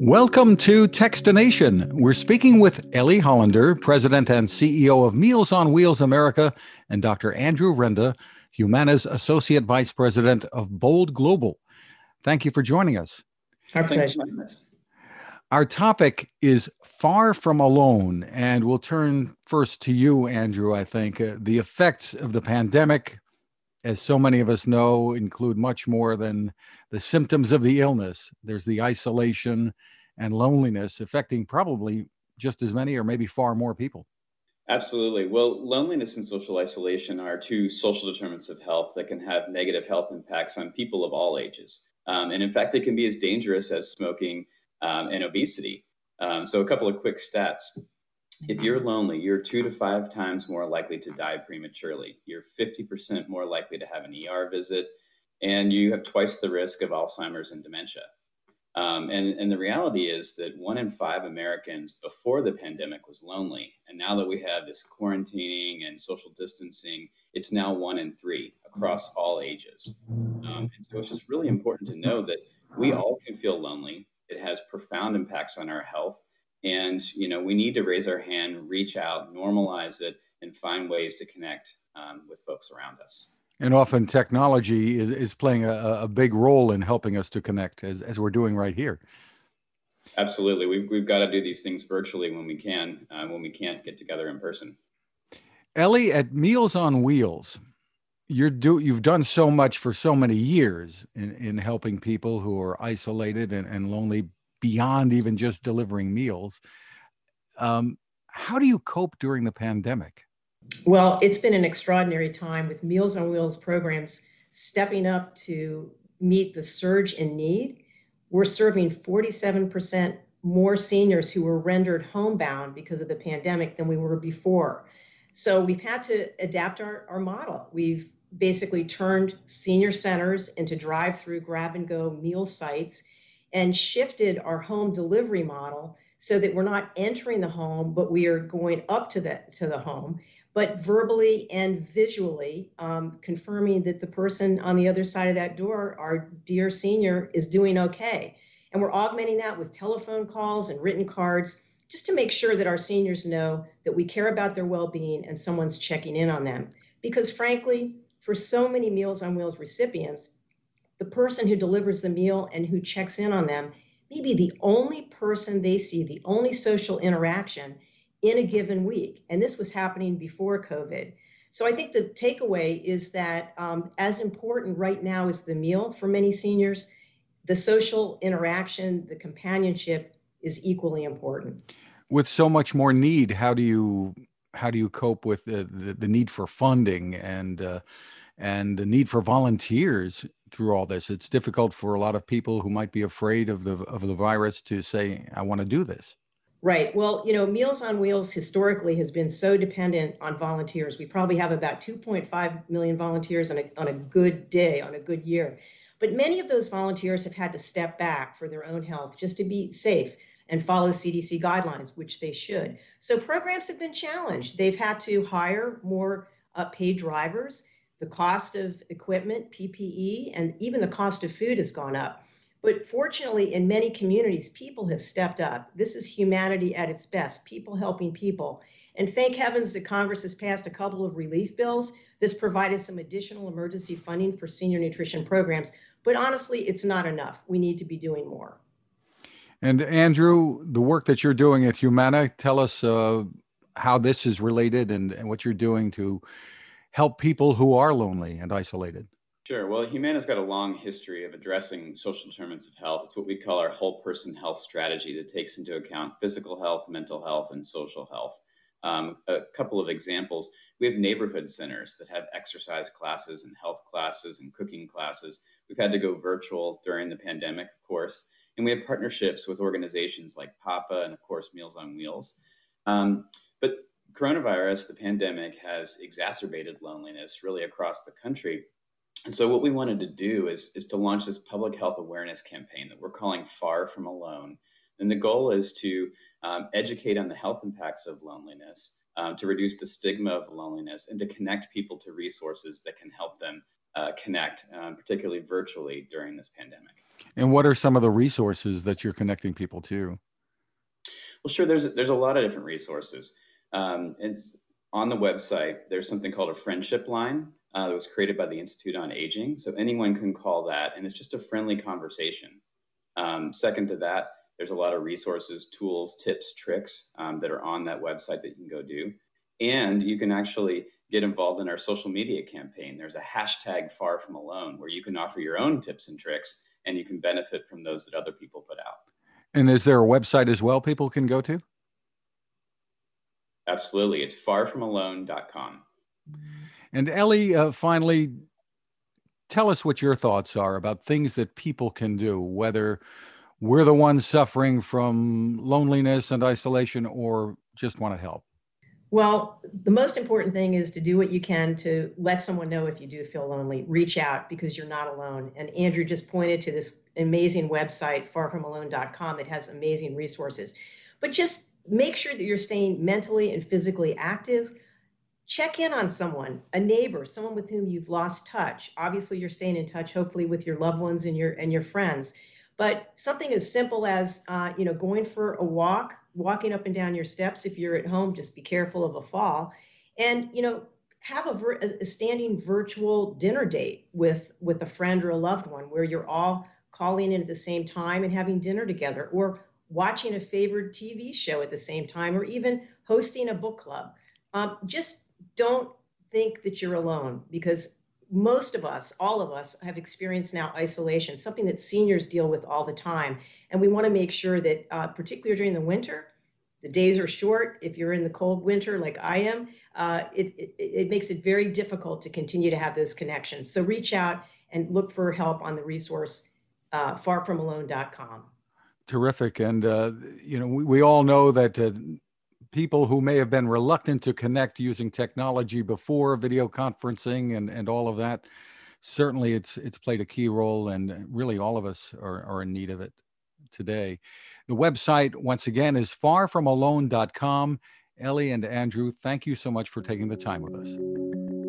Welcome to Techstination. We're speaking with Ellie Hollander, President and CEO of Meals on Wheels America, and Dr. Andrew Renda, Humana's Associate Vice President of Bold Goal. Thank you for joining us. Our pleasure. Our topic is far from alone, and we'll turn first to you, Andrew. I think uh, the effects of the pandemic, as so many of us know, include much more than the symptoms of the illness. There's the isolation and loneliness affecting probably just as many or maybe far more people. Absolutely. Well, loneliness and social isolation are two social determinants of health that can have negative health impacts on people of all ages. Um, and in fact, they can be as dangerous as smoking um, and obesity. Um, so, a couple of quick stats if you're lonely, you're two to five times more likely to die prematurely. You're 50% more likely to have an ER visit, and you have twice the risk of Alzheimer's and dementia. Um, and, and the reality is that one in five Americans before the pandemic was lonely. And now that we have this quarantining and social distancing, it's now one in three across all ages. Um, and so it's just really important to know that we all can feel lonely. It has profound impacts on our health. And, you know, we need to raise our hand, reach out, normalize it, and find ways to connect um, with folks around us. And often technology is, is playing a, a big role in helping us to connect, as, as we're doing right here. Absolutely. We've, we've got to do these things virtually when we can, uh, when we can't get together in person. Ellie, at Meals on Wheels, you're do you've done so much for so many years in, in helping people who are isolated and, and lonely beyond even just delivering meals. Um, how do you cope during the pandemic? Well, it's been an extraordinary time with Meals on Wheels programs stepping up to meet the surge in need. We're serving 47% more seniors who were rendered homebound because of the pandemic than we were before. So we've had to adapt our, our model. We've basically turned senior centers into drive through grab and go meal sites and shifted our home delivery model so that we're not entering the home, but we are going up to the to the home, but verbally and visually um, confirming that the person on the other side of that door, our dear senior, is doing okay. And we're augmenting that with telephone calls and written cards just to make sure that our seniors know that we care about their well-being and someone's checking in on them. Because frankly, for so many Meals on Wheels recipients, the person who delivers the meal and who checks in on them may be the only person they see, the only social interaction in a given week. And this was happening before COVID. So I think the takeaway is that um, as important right now as the meal for many seniors, the social interaction, the companionship is equally important. With so much more need, how do you how do you cope with the, the, the need for funding and uh, and the need for volunteers through all this. It's difficult for a lot of people who might be afraid of the of the virus to say, "I want to do this." Right. Well, you know, Meals on Wheels historically has been so dependent on volunteers. We probably have about 2.5 million volunteers on a, on a good day, on a good year. But many of those volunteers have had to step back for their own health just to be safe and follow CDC guidelines, which they should. So programs have been challenged. They've had to hire more uh, paid drivers the cost of equipment, PPE, and even the cost of food has gone up. But fortunately, in many communities, people have stepped up. This is humanity at its best, people helping people. And thank heavens that Congress has passed a couple of relief bills This provided some additional emergency funding for senior nutrition programs. But honestly, it's not enough. We need to be doing more. And Andrew, the work that you're doing at Humana, tell us uh, how this is related and, and what you're doing to help people who are lonely and isolated? Sure. Well, Humana's got a long history of addressing social determinants of health. It's what we call our whole person health strategy that takes into account physical health, mental health, and social health. Um, a couple of examples we have neighborhood centers that have exercise classes and health classes and cooking classes. We've had to go virtual during the pandemic, of course. And we have partnerships with organizations like PAPA and, of course, Meals on Wheels. Um, but coronavirus, the pandemic, has exacerbated loneliness really across the country. And so, what we wanted to do is, is to launch this public health awareness campaign that we're calling Far From Alone. And the goal is to um, educate on the health impacts of loneliness, um, to reduce the stigma of loneliness, and to connect people to resources that can help them uh, connect, um, particularly virtually during this pandemic. And what are some of the resources that you're connecting people to? Well, sure. There's there's a lot of different resources. Um, it's on the website. There's something called a friendship line uh, that was created by the Institute on Aging. So anyone can call that, and it's just a friendly conversation. Um, second to that, there's a lot of resources, tools, tips, tricks um, that are on that website that you can go do. And you can actually get involved in our social media campaign. There's a hashtag far from alone where you can offer your own tips and tricks and you can benefit from those that other people put out. And is there a website as well people can go to? Absolutely. It's farfromalone.com. And Ellie, uh, finally, tell us what your thoughts are about things that people can do, whether we're the ones suffering from loneliness and isolation or just want to help. Well, the most important thing is to do what you can to let someone know if you do feel lonely. Reach out because you're not alone. And Andrew just pointed to this amazing website, farfromalone.com. that has amazing resources. But just make sure that you're staying mentally and physically active. Check in on someone, a neighbor, someone with whom you've lost touch. Obviously, you're staying in touch, hopefully, with your loved ones and your and your friends. But something as simple as uh, you know going for a walk, walking up and down your steps. If you're at home, just be careful of a fall, and you know have a, a standing virtual dinner date with with a friend or a loved one where you're all calling in at the same time and having dinner together, or watching a favorite TV show at the same time, or even hosting a book club. Um, just don't think that you're alone because most of us, all of us, have experienced now isolation, something that seniors deal with all the time. And we want to make sure that, uh, particularly during the winter, the days are short. If you're in the cold winter like I am, uh, it, it, it makes it very difficult to continue to have those connections. So reach out and look for help on the resource uh, farfromalone.com. Terrific. And, uh, you know, we, we all know that uh, people who may have been reluctant to connect using technology before video conferencing and, and all of that certainly it's it's played a key role and really all of us are, are in need of it today. The website once again is farfromalone.com ellie and andrew thank you so much for taking the time with us.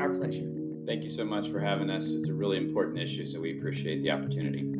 Our pleasure. Thank you so much for having us. It's a really important issue so we appreciate the opportunity